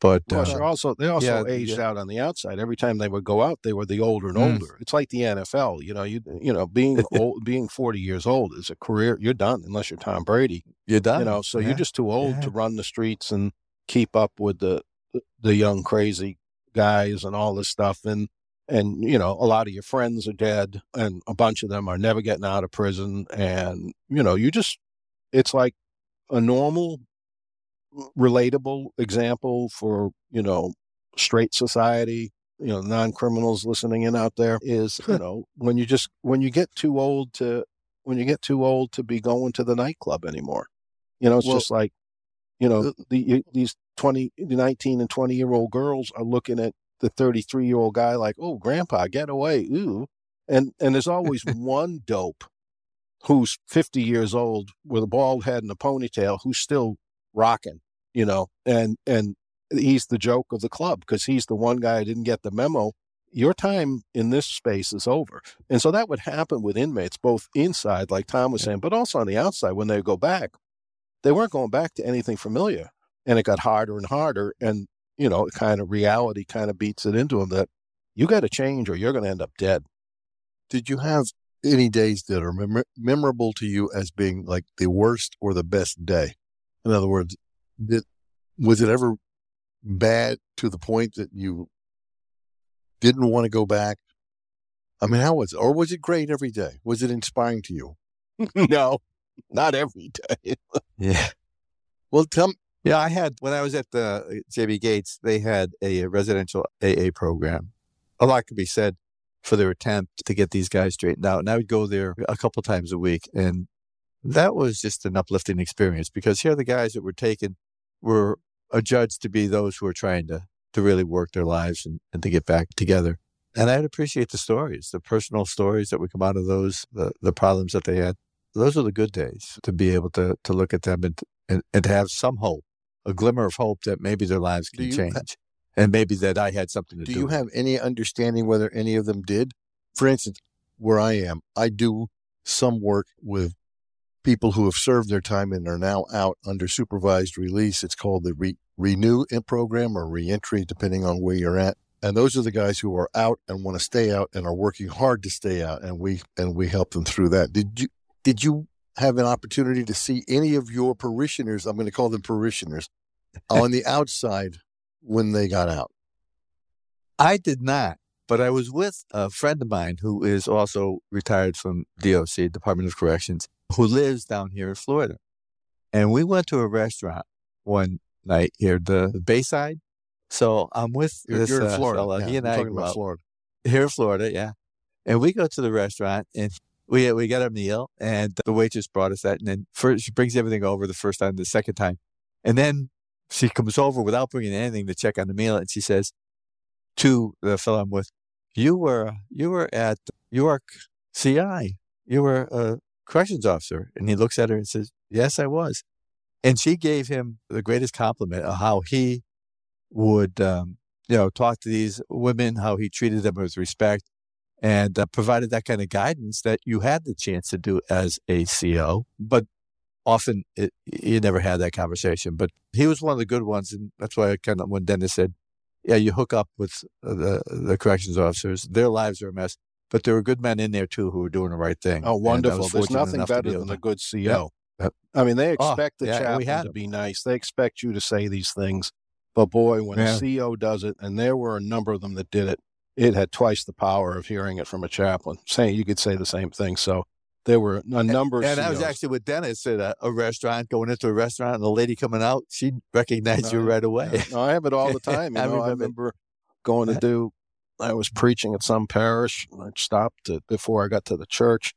But uh, also they also yeah, aged yeah. out on the outside. Every time they would go out, they were the older and mm. older. It's like the NFL. You know, you you know, being old, being forty years old is a career. You're done unless you're Tom Brady. You're done. You know, so yeah. you're just too old to run the streets and keep up with the the young crazy guys and all this stuff. And and you know, a lot of your friends are dead, and a bunch of them are never getting out of prison. And you know, you just it's like a normal relatable example for you know straight society you know non-criminals listening in out there is you know when you just when you get too old to when you get too old to be going to the nightclub anymore. You know it's well, just like you know uh, the, these 20 19 and 20 year old girls are looking at the 33 year old guy like oh grandpa get away ooh and and there's always one dope who's 50 years old with a bald head and a ponytail who's still rocking, you know, and and he's the joke of the club because he's the one guy who didn't get the memo. Your time in this space is over. And so that would happen with inmates, both inside, like Tom was saying, but also on the outside when they go back. They weren't going back to anything familiar. And it got harder and harder. And, you know, kind of reality kind of beats it into them that you got to change or you're going to end up dead. Did you have any days that are mem- memorable to you as being like the worst or the best day? In other words, did, was it ever bad to the point that you didn't want to go back? I mean, how was it? Or was it great every day? Was it inspiring to you? no, not every day. yeah. Well, tell me. Yeah, I had, when I was at the uh, JB Gates, they had a residential AA program. A lot could be said for their attempt to get these guys straightened out. And I would go there a couple times a week and that was just an uplifting experience because here the guys that were taken were adjudged to be those who were trying to, to really work their lives and, and to get back together. And I'd appreciate the stories, the personal stories that would come out of those, the, the problems that they had. Those are the good days to be able to, to look at them and, and, and to have some hope, a glimmer of hope that maybe their lives can change. Ha- and maybe that I had something to do. Do you have any understanding whether any of them did? For instance, where I am, I do some work with people who have served their time and are now out under supervised release. It's called the Re- Renew program or reentry, depending on where you're at. And those are the guys who are out and want to stay out and are working hard to stay out, and we and we help them through that. Did you did you have an opportunity to see any of your parishioners? I'm going to call them parishioners on the outside when they got out. I did not, but I was with a friend of mine who is also retired from DOC, Department of Corrections, who lives down here in Florida. And we went to a restaurant one night here, the, the Bayside. So I'm with you're, this you're in uh, Florida. fella. Yeah, he and I'm I talking about Florida. here in Florida, yeah. And we go to the restaurant and we we got our meal and the waitress brought us that and then first she brings everything over the first time, the second time. And then she comes over without bringing anything to check on the meal and she says to the fellow I'm with, You were you were at York CI. You were a corrections officer. And he looks at her and says, Yes, I was. And she gave him the greatest compliment of how he would, um, you know, talk to these women, how he treated them with respect, and uh, provided that kind of guidance that you had the chance to do as a CO. But often it, you never had that conversation. But he was one of the good ones, and that's why I kind of when Dennis said, "Yeah, you hook up with the the corrections officers, their lives are a mess." But there were good men in there too who were doing the right thing. Oh, wonderful! There's nothing better than a good CO. Yep. I mean, they Oh, expect the yeah, chaplain had to be nice. They expect you to say these things. But boy, when Yeah. a CO does it, and there were a number of them that did it, it had twice the power of hearing it from a chaplain. Saying you could say the same thing. So there were a number of And I was actually with Dennis at a, uh, a restaurant, going into a restaurant, and the lady coming out, she recognized you right away. No, I have it all the time. You I know, I remember. remember going to do. I was preaching at some parish. I stopped at, before I got to the church.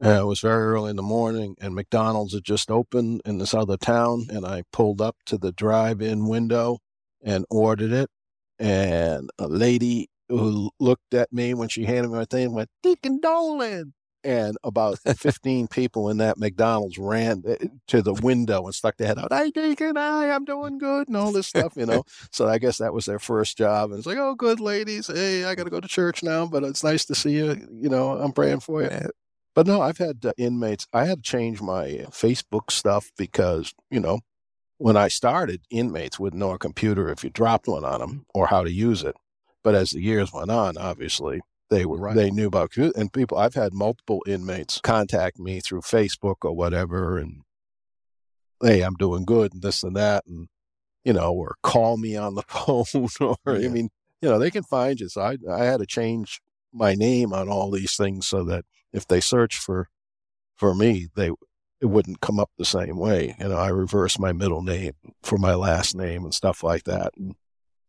It was very early in the morning, and McDonald's had just opened in this other town. And I pulled up to the drive-in window and ordered it. And a lady who looked at me when she handed me my thing went, "Deacon Dolan." And about 15 people in that McDonald's ran uh, to the window and stuck their head out. Hey, Deacon, hi, I'm doing good, and all this stuff, you know. So I guess that was their first job. And it's like, oh, good ladies. Hey, I got to go to church now, but it's nice to see you. You know, I'm praying for you. But no, I've had uh, inmates. I had to change my uh, Facebook stuff because, you know, when I started, inmates wouldn't know a computer if you dropped one on them or how to use it. But as the years went on, obviously, they were Right. they knew about. And people, I've had multiple inmates contact me through Facebook or whatever, and hey, I'm doing good, and this and that, and you know, or call me on the phone, or I mean, you know, they can find you. So I I had to change my name on all these things so that if they search for for me, they it wouldn't come up the same way. You know, I reverse my middle name for my last name and stuff like that. And,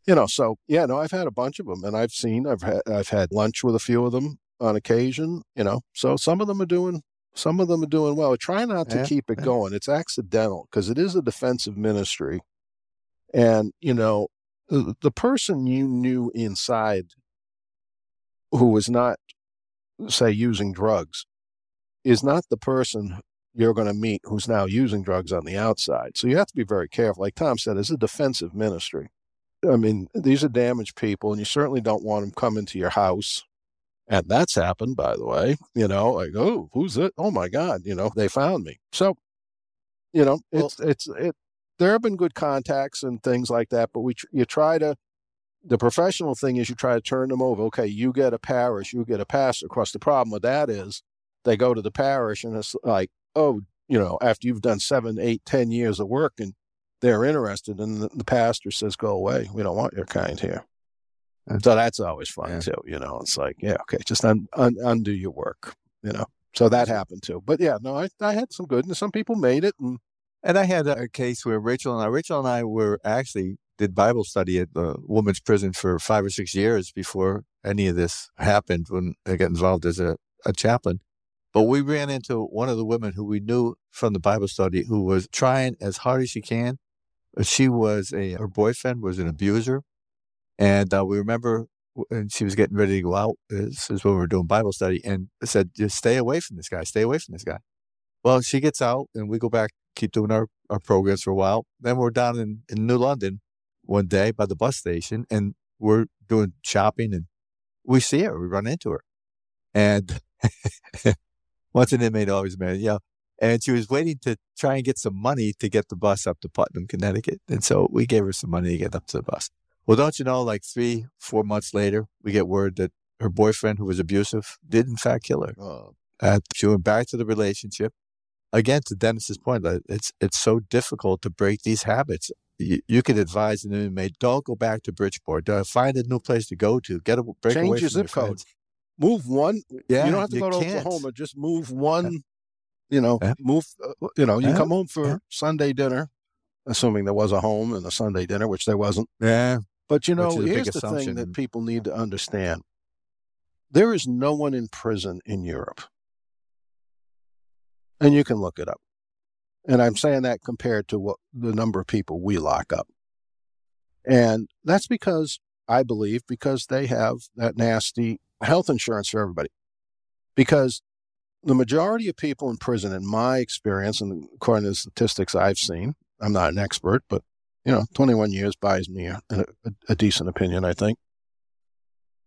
you know, so yeah, no, I've had a bunch of them, and I've seen, I've had, I've had lunch with a few of them on occasion. You know, so some of them are doing, some of them are doing well. Try not to Yeah, keep it yeah. going. It's accidental because it is a defensive ministry, and you know, the, the person you knew inside who was not, say, using drugs, is not the person you're going to meet who's now using drugs on the outside. So you have to be very careful. Like Tom said, it's a defensive ministry. I mean, these are damaged people, and you certainly don't want them coming to your house. And that's happened, by the way. You know, like, oh, who's it? Oh my God! You know, they found me. So, you know, Well- it's it's it. There have been good contacts and things like that, but we you try to. The professional thing is you try to turn them over. Okay, you get a parish, you get a pastor. Of course, the problem with that is they go to the parish and it's like, oh, you know, after you've done seven, eight, ten years of work and they're interested, and the, the pastor says, "Go away. We don't want your kind here." And so that's always fun Yeah. too. You know, it's like, yeah, okay, just un, un, undo your work. You know, so that happened too. But yeah, no, I, I had some good, and some people made it, and And I had a case where Rachel and I, Rachel and I were actually did Bible study at the women's prison for five or six years before any of this happened when I got involved as a, a chaplain. But we ran into one of the women who we knew from the Bible study who was trying as hard as she can. She was a, her boyfriend was an abuser. And uh, we remember and she was getting ready to go out. This is when we were doing Bible study and said, just stay away from this guy, stay away from this guy. Well, she gets out and we go back, keep doing our, our programs for a while. Then we're down in, in New London one day by the bus station and we're doing shopping and we see her, we run into her. And once an inmate, always man, know, and she was waiting to try and get some money to get the bus up to Putnam, Connecticut. And so we gave her some money to get up to the bus. Well, don't you know, like three, four months later, we get word that her boyfriend, who was abusive, did in fact kill her. Oh. Uh, she went back to the relationship. Again, to Dennis's point, it's it's so difficult to break these habits. You, you could advise an inmate, don't go back to Bridgeport. Find a new place to go to. Get a break Change away your zip your code. Move one. Yeah, you don't have to go to can't. Oklahoma. Just move one. You know, yeah. move. Uh, you know, you yeah. come home for yeah. Sunday dinner, assuming there was a home and a Sunday dinner, which there wasn't. Yeah. But you know, here's the thing that people need to understand there is no one in prison in Europe. And you can look it up. And I'm saying that compared to what the number of people we lock up. And that's because I believe because they have that nasty health insurance for everybody. Because the majority of people in prison, in my experience, and according to the statistics I've seen, I'm not an expert, but you know, 21 years buys me a, a, a decent opinion, I think.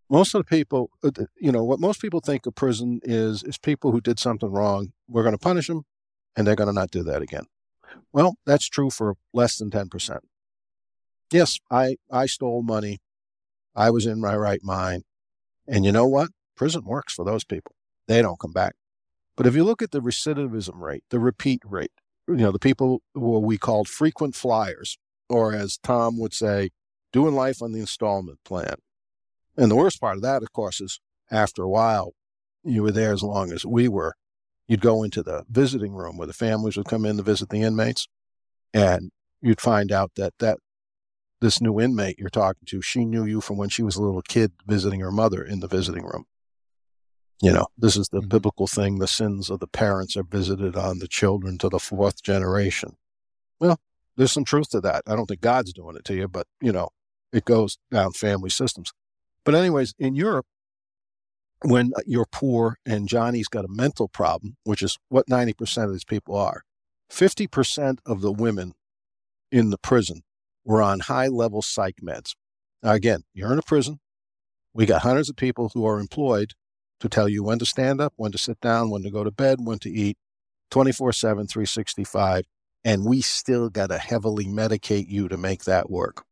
Most of the people, uh, you know, what most people think of prison is is people who did something wrong. We're going to punish them, and they're going to not do that again. Well, that's true for less than 10%. Yes, I, I stole money. I was in my right mind. And you know what? Prison works for those people. They don't come back. But if you look at the recidivism rate, the repeat rate, you know, the people who we called frequent flyers, or as Tom would say, doing life on the installment plan. And the worst part of that, of course, is after a while, you were there as long as we were. You'd go into the visiting room where the families would come in to visit the inmates, and you'd find out that that this new inmate you're talking to, she knew you from when she was a little kid visiting her mother in the visiting room. You know, this is the mm-hmm. biblical thing the sins of the parents are visited on the children to the fourth generation. Well, there's some truth to that. I don't think God's doing it to you, but you know, it goes down family systems. But anyways, in Europe, when you're poor and Johnny's got a mental problem, which is what 90% of these people are, 50% of the women in the prison were on high level psych meds. Now, again, you're in a prison. We got hundreds of people who are employed to tell you when to stand up, when to sit down, when to go to bed, when to eat 24 7, 365 and we still got to heavily medicate you to make that work.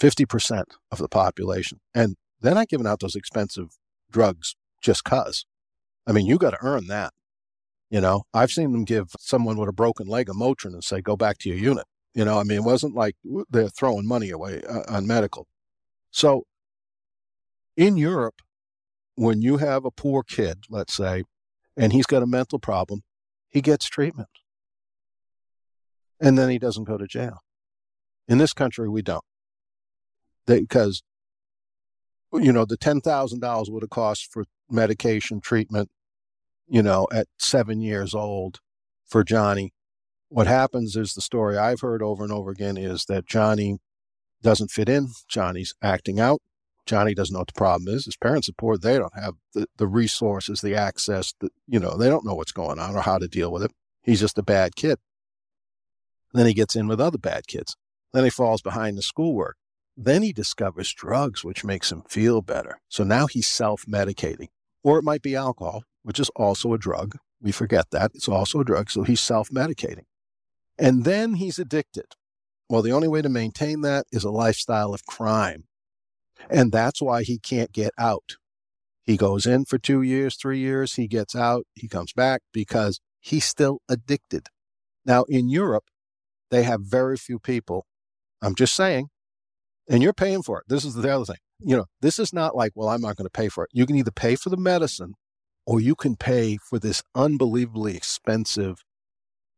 50% of the population. And they're not giving out those expensive drugs just because. I mean, you got to earn that. You know, I've seen them give someone with a broken leg a Motrin and say, go back to your unit. You know, I mean, it wasn't like they're throwing money away uh, on medical. So in Europe, when you have a poor kid, let's say, and he's got a mental problem, he gets treatment and then he doesn't go to jail. In this country, we don't. Because, you know, the $10,000 would have cost for medication treatment, you know, at seven years old for Johnny. What happens is the story I've heard over and over again is that Johnny doesn't fit in. Johnny's acting out. Johnny doesn't know what the problem is. His parents are poor. They don't have the, the resources, the access, the, you know, they don't know what's going on or how to deal with it. He's just a bad kid. Then he gets in with other bad kids. Then he falls behind the schoolwork. Then he discovers drugs, which makes him feel better. So now he's self medicating. Or it might be alcohol, which is also a drug. We forget that. It's also a drug. So he's self medicating. And then he's addicted. Well, the only way to maintain that is a lifestyle of crime. And that's why he can't get out. He goes in for two years, three years, he gets out, he comes back because he's still addicted. Now, in Europe, they have very few people. I'm just saying, and you're paying for it. This is the other thing. You know, this is not like, well, I'm not going to pay for it. You can either pay for the medicine or you can pay for this unbelievably expensive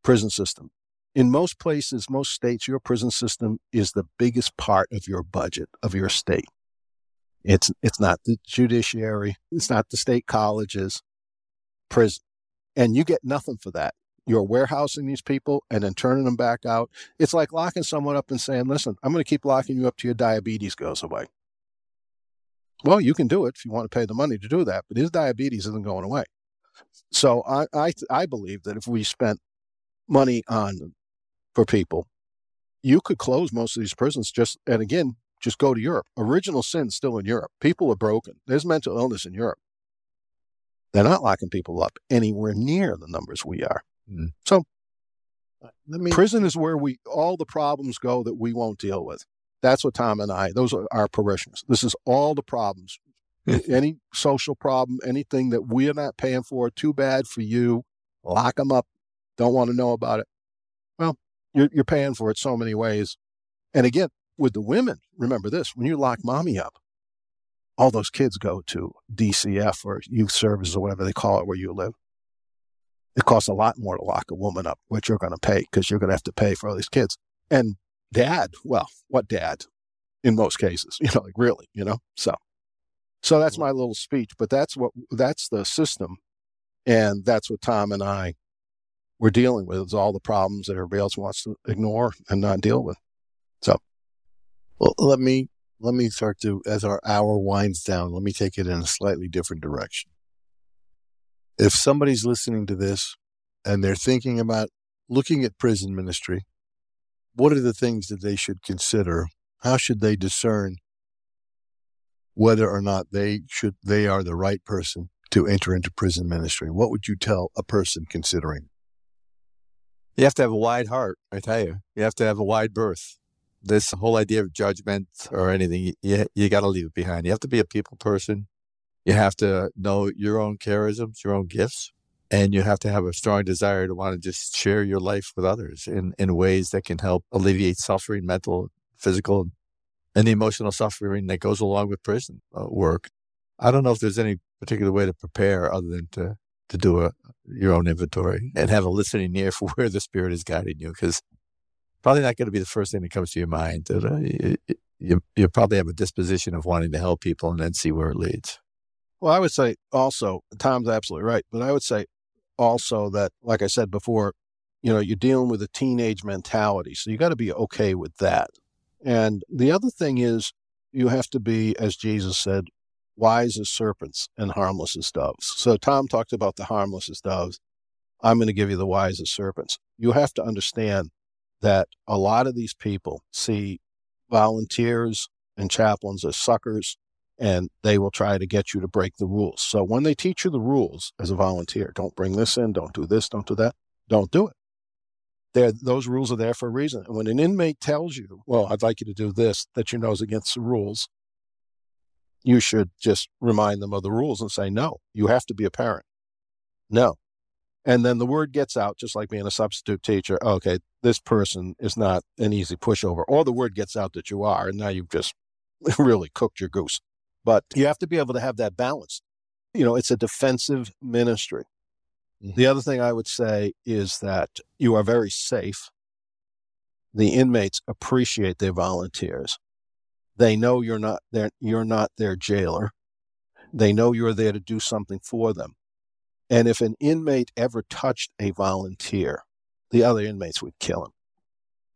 prison system. In most places, most states, your prison system is the biggest part of your budget of your state. It's, it's not the judiciary. It's not the state colleges prison. And you get nothing for that. You're warehousing these people and then turning them back out. It's like locking someone up and saying, listen, I'm going to keep locking you up till your diabetes goes away. Well, you can do it if you want to pay the money to do that, but his diabetes isn't going away. So I, I, I believe that if we spent money on for people, you could close most of these prisons just, and again, just go to Europe. Original sin still in Europe. People are broken. There's mental illness in Europe. They're not locking people up anywhere near the numbers we are. Mm. So, me, prison is where we all the problems go that we won't deal with. That's what Tom and I. Those are our parishioners. This is all the problems. Any social problem, anything that we're not paying for, too bad for you. Lock them up. Don't want to know about it. Well, you're, you're paying for it so many ways. And again, with the women, remember this: when you lock mommy up, all those kids go to DCF or youth services or whatever they call it where you live. It costs a lot more to lock a woman up, which you're going to pay because you're going to have to pay for all these kids. And dad, well, what dad? In most cases, you know, like really, you know. So, so that's mm-hmm. my little speech. But that's what that's the system, and that's what Tom and I were dealing with. Is all the problems that everybody else wants to ignore and not deal with. Well, let me let me start to, as our hour winds down, let me take it in a slightly different direction. If somebody's listening to this and they're thinking about looking at prison ministry, what are the things that they should consider? How should they discern whether or not they should they are the right person to enter into prison ministry? What would you tell a person considering? You have to have a wide heart, I tell you. You have to have a wide berth this whole idea of judgment or anything, you, you got to leave it behind. You have to be a people person. You have to know your own charisms, your own gifts, and you have to have a strong desire to want to just share your life with others in, in ways that can help alleviate suffering, mental, physical, and the emotional suffering that goes along with prison uh, work. I don't know if there's any particular way to prepare other than to to do a your own inventory and have a listening ear for where the spirit is guiding you because probably not going to be the first thing that comes to your mind. Uh, you, you, you probably have a disposition of wanting to help people and then see where it leads. Well, I would say also, Tom's absolutely right, but I would say also that, like I said before, you know, you're dealing with a teenage mentality. So you got to be okay with that. And the other thing is, you have to be, as Jesus said, wise as serpents and harmless as doves. So Tom talked about the harmless as doves. I'm going to give you the wise as serpents. You have to understand that a lot of these people see volunteers and chaplains as suckers and they will try to get you to break the rules. So when they teach you the rules as a volunteer, don't bring this in, don't do this, don't do that, don't do it. They're, those rules are there for a reason. And when an inmate tells you, well, I'd like you to do this, that you know is against the rules, you should just remind them of the rules and say, no, you have to be a parent. No, and then the word gets out, just like being a substitute teacher. Okay, this person is not an easy pushover. Or the word gets out that you are, and now you've just really cooked your goose. But you have to be able to have that balance. You know, it's a defensive ministry. Mm-hmm. The other thing I would say is that you are very safe. The inmates appreciate their volunteers. They know you're not their, you're not their jailer. They know you're there to do something for them. And if an inmate ever touched a volunteer, the other inmates would kill him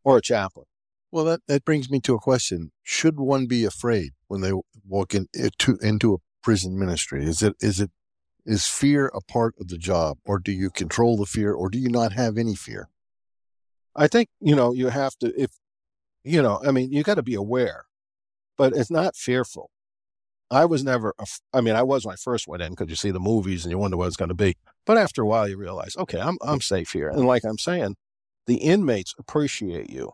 or a chaplain. Well, that, that brings me to a question. Should one be afraid when they walk in, eh, into, into a prison ministry? Is it, is it, is fear a part of the job or do you control the fear or do you not have any fear? I think, you know, you have to, if, you know, I mean, you got to be aware, but it's not fearful. I was never, I mean, I was when I first went in because you see the movies and you wonder what it's going to be. But after a while, you realize, okay, I'm, I'm safe here. And like I'm saying, the inmates appreciate you.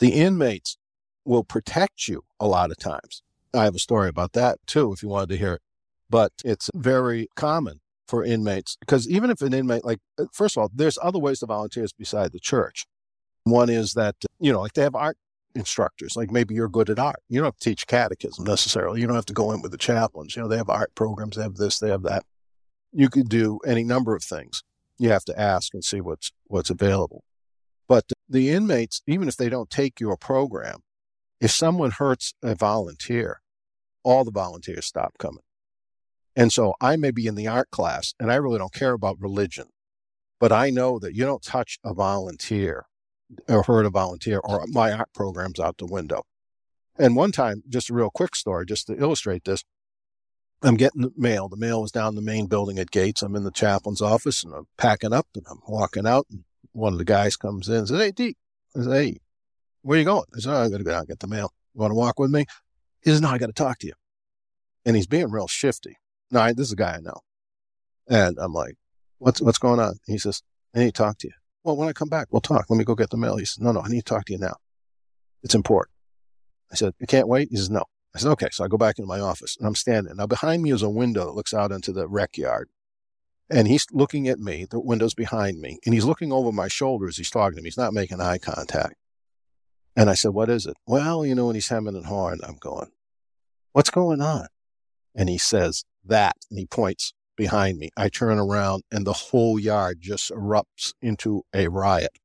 The inmates will protect you a lot of times. I have a story about that too, if you wanted to hear it. But it's very common for inmates because even if an inmate, like, uh, first of all, there's other ways to volunteers beside the church. One is that, you know, like they have art instructors. Like maybe you're good at art. You don't have to teach catechism necessarily. You don't have to go in with the chaplains. You know, they have art programs, they have this, they have that. You could do any number of things. You have to ask and see what's what's available. But the inmates, even if they don't take your program, if someone hurts a volunteer, all the volunteers stop coming. And so I may be in the art class and I really don't care about religion, but I know that you don't touch a volunteer or hurt a volunteer or my art program's out the window. And one time, just a real quick story, just to illustrate this, I'm getting the mail. The mail was down the main building at Gates. I'm in the chaplain's office and I'm packing up and I'm walking out. And one of the guys comes in and says, Hey, Deke. I said, Hey, where you going? I said, oh, I got to go out and get the mail. You want to walk with me? He says, No, I got to talk to you. And he's being real shifty. No, I, this is a guy I know. And I'm like, What's what's going on? He says, I need to talk to you. Well, when I come back, we'll talk. Let me go get the mail. He says, No, no, I need to talk to you now. It's important. I said, You can't wait? He says, No. I said, Okay. So I go back into my office and I'm standing. Now, behind me is a window that looks out into the rec yard. And he's looking at me, the window's behind me, and he's looking over my shoulder as he's talking to me. He's not making eye contact. And I said, What is it? Well, you know, when he's hemming and hawing, I'm going, What's going on? And he says, That. And he points behind me. I turn around and the whole yard just erupts into a riot.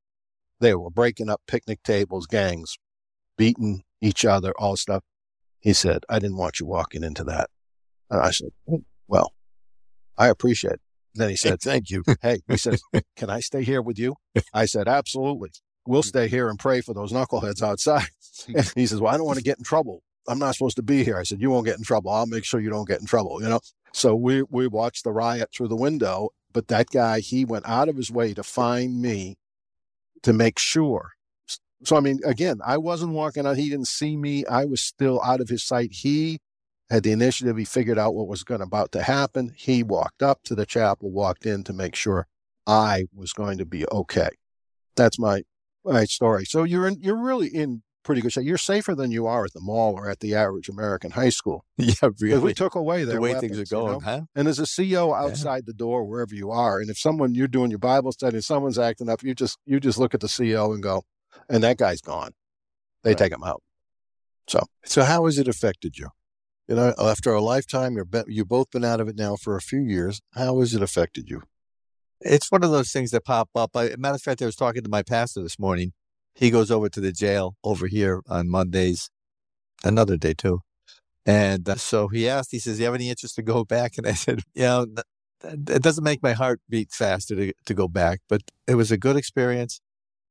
They were breaking up picnic tables, gangs, beating each other, all stuff. He said, I didn't want you walking into that. And I said, "Oh, Well, I appreciate it. Then he said, Thank you. Hey, he said, Can I stay here with you? I said, Absolutely. We'll stay here and pray for those knuckleheads outside. And he says, Well, I don't want to get in trouble. I'm not supposed to be here. I said, You won't get in trouble. I'll make sure you don't get in trouble, you know? So we, we watched the riot through the window. But that guy, he went out of his way to find me to make sure. So, I mean, again, I wasn't walking out. He didn't see me. I was still out of his sight. He had the initiative. He figured out what was going about to happen. He walked up to the chapel, walked in to make sure I was going to be okay. That's my my story. So you're in, you're really in pretty good shape. You're safer than you are at the mall or at the average American high school. Yeah, Because we took away The way weapons, things are you know? going, huh? And there's a CO outside the door wherever you are. And if someone you're doing your Bible study, someone's acting up, you just you just look at the CO and go, and that guy's gone. They Right. take him out. So So how has it affected you? You know, after a lifetime, you're be- you've both been out of it now for a few years. How has it affected you? It's one of those things that pop up. I, matter of fact, I was talking to my pastor this morning. He goes over to the jail over here on Mondays, another day too. And uh, so he asked, he says, "Do you have any interest to go back? And I said, you know, it doesn't make my heart beat faster to, to go back, but it was a good experience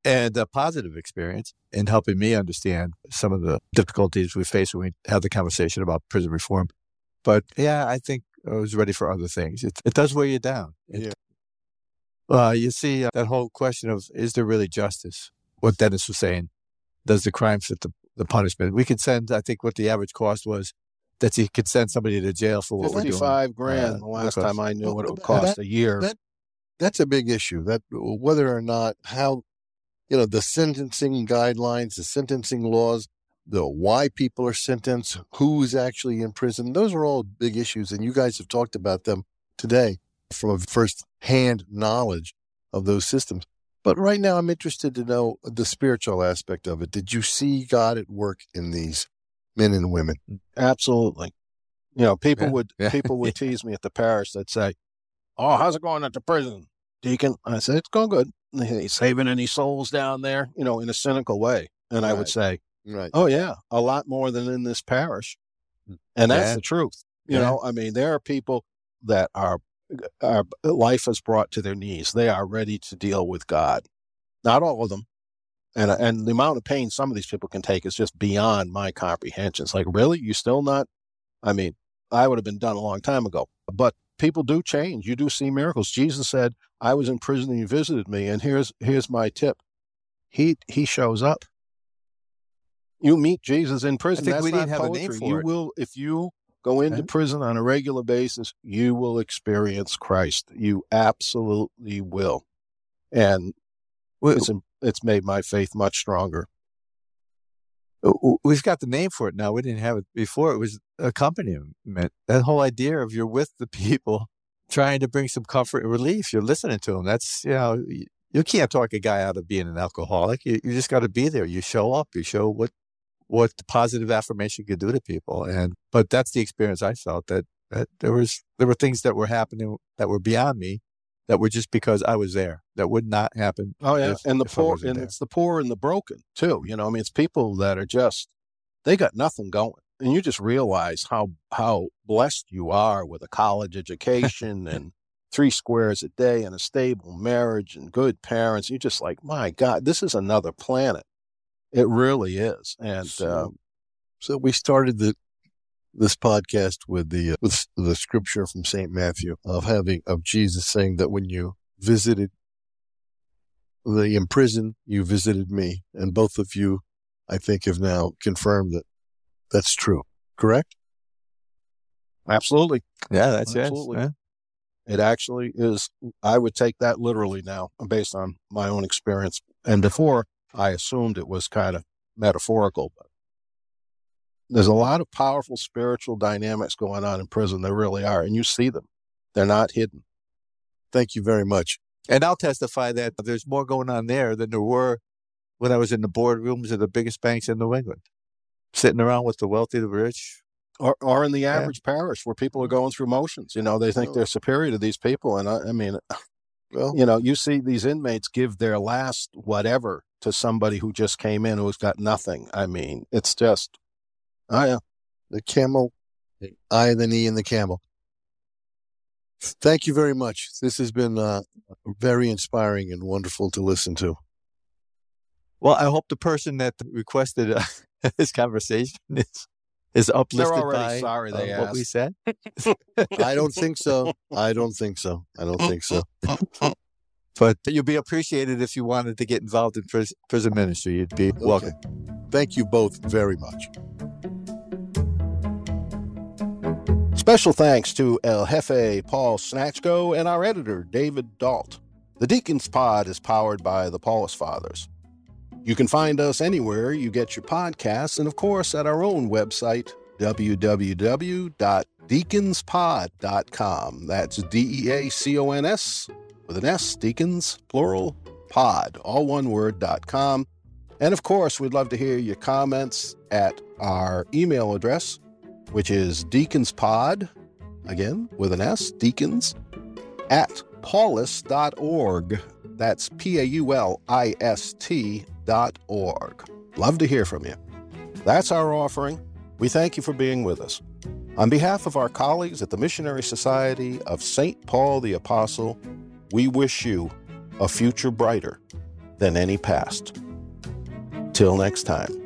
and a positive experience in helping me understand some of the difficulties we face when we have the conversation about prison reform. But yeah, I think I was ready for other things. It, it does weigh you down. It Yeah. uh, you see uh, that whole question of is there really justice? What Dennis was saying, does the crime fit the, the punishment? We could send, I think, what the average cost was that you could send somebody to jail for what we're doing. fifty-five grand. Uh, the last because- time I knew what it would Well, cost a year. that- That's a big issue. That whether or not how, you know, the sentencing guidelines, the sentencing laws, the why people are sentenced, who's actually in prison. Those are all big issues, and you guys have talked about them today from a first-hand knowledge of those systems. But right now, I'm interested to know the spiritual aspect of it. Did you see God at work in these men and women? Absolutely. You know, people Yeah, would yeah. people would tease me at the parish. They'd say, "Oh, how's it going at the prison, Deacon?" I said, "It's going good." Saving any souls down there? You know, in a cynical way. And I would say, Right. "Oh yeah, a lot more than in this parish," mm. and that's Yeah. the truth. You Yeah. know, I mean, there are people that are, are life has brought to their knees. They are ready to deal with God. Not all of them. And, uh, and the amount of pain some of these people can take is just beyond my comprehension. It's like, really? You still not? I mean, I would have been done a long time ago. But people do change. You do see miracles. Jesus said, I was in prison and you visited me. And here's here's my tip. He he shows up. You meet Jesus in prison. That's we not didn't have a name poetry. for you it. will if you go into Okay. prison on a regular basis, you will experience Christ. You absolutely will. And it's it's made my faith much stronger. Uh, we've got the name for it now. We didn't have it before. It was accompaniment. That whole idea of you're with the people trying to bring some comfort and relief. You're listening to them. That's, you know, you, can't talk a guy out of being an alcoholic. You, you just got to be there. You show up. You show what what positive affirmation could do to people. And but that's the experience I felt that, that there was there were things that were happening that were beyond me that were just because I was there. That would not happen. Oh yeah, if- and the poor, and there. it's the poor and the broken too. You know, I mean, it's people that are just they got nothing going. And you just realize how how blessed you are with a college education and three squares a day and a stable marriage and good parents. You're just like, my God, this is another planet. It really is. And So, uh, so we started the this podcast with the uh, with the scripture from Saint Matthew of having of Jesus saying that when you visited the imprisoned, you visited me, and both of you, I think, have now confirmed that that's true. Correct? absolutely, Yeah, that's Absolutely. it. Yeah. it actually is. I would take that literally now, based on my own experience. And before, I assumed it was kind of metaphorical. But there's a lot of powerful spiritual dynamics going on in prison. There really are, and you see them. They're not hidden. Thank you very much. And I'll testify that there's more going on there than there were when I was in the boardrooms of the biggest banks in New England, sitting around with the wealthy, the rich. or, or in the average parish where people are going through motions. You know, they think they're superior to these people. And I, I mean, Well, you know, you see these inmates give their last whatever to somebody who just came in who's got nothing. I mean, it's just, oh yeah. the camel, the eye and the knee and the camel. Thank you very much. This has been uh, very inspiring and wonderful to listen to. Well, I hope the person that requested uh, this conversation is is uplifted already by sorry they uh, what we said. I don't think so. I don't think so. I don't think so. But you'd be appreciated if you wanted to get involved in pris- prison ministry. You'd be welcome. Thank you both very much. Special thanks to El Jefe Paul Snatchko and our editor David Dalt. The Deacons Pod is powered by the Paulist Fathers. You can find us anywhere you get your podcasts, and of course at our own website, www.deaconspod.com. That's D E A C O N S with an S, Deacons, plural, pod, all one word, dot com. And of course, we'd love to hear your comments at our email address, which is deaconspod, again with an S, deacons, at paulist.org. That's P A U L I S T Love to hear from you. That's our offering. We thank you for being with us. On behalf of our colleagues at the Missionary Society of St. Paul the Apostle, we wish you a future brighter than any past. Till next time.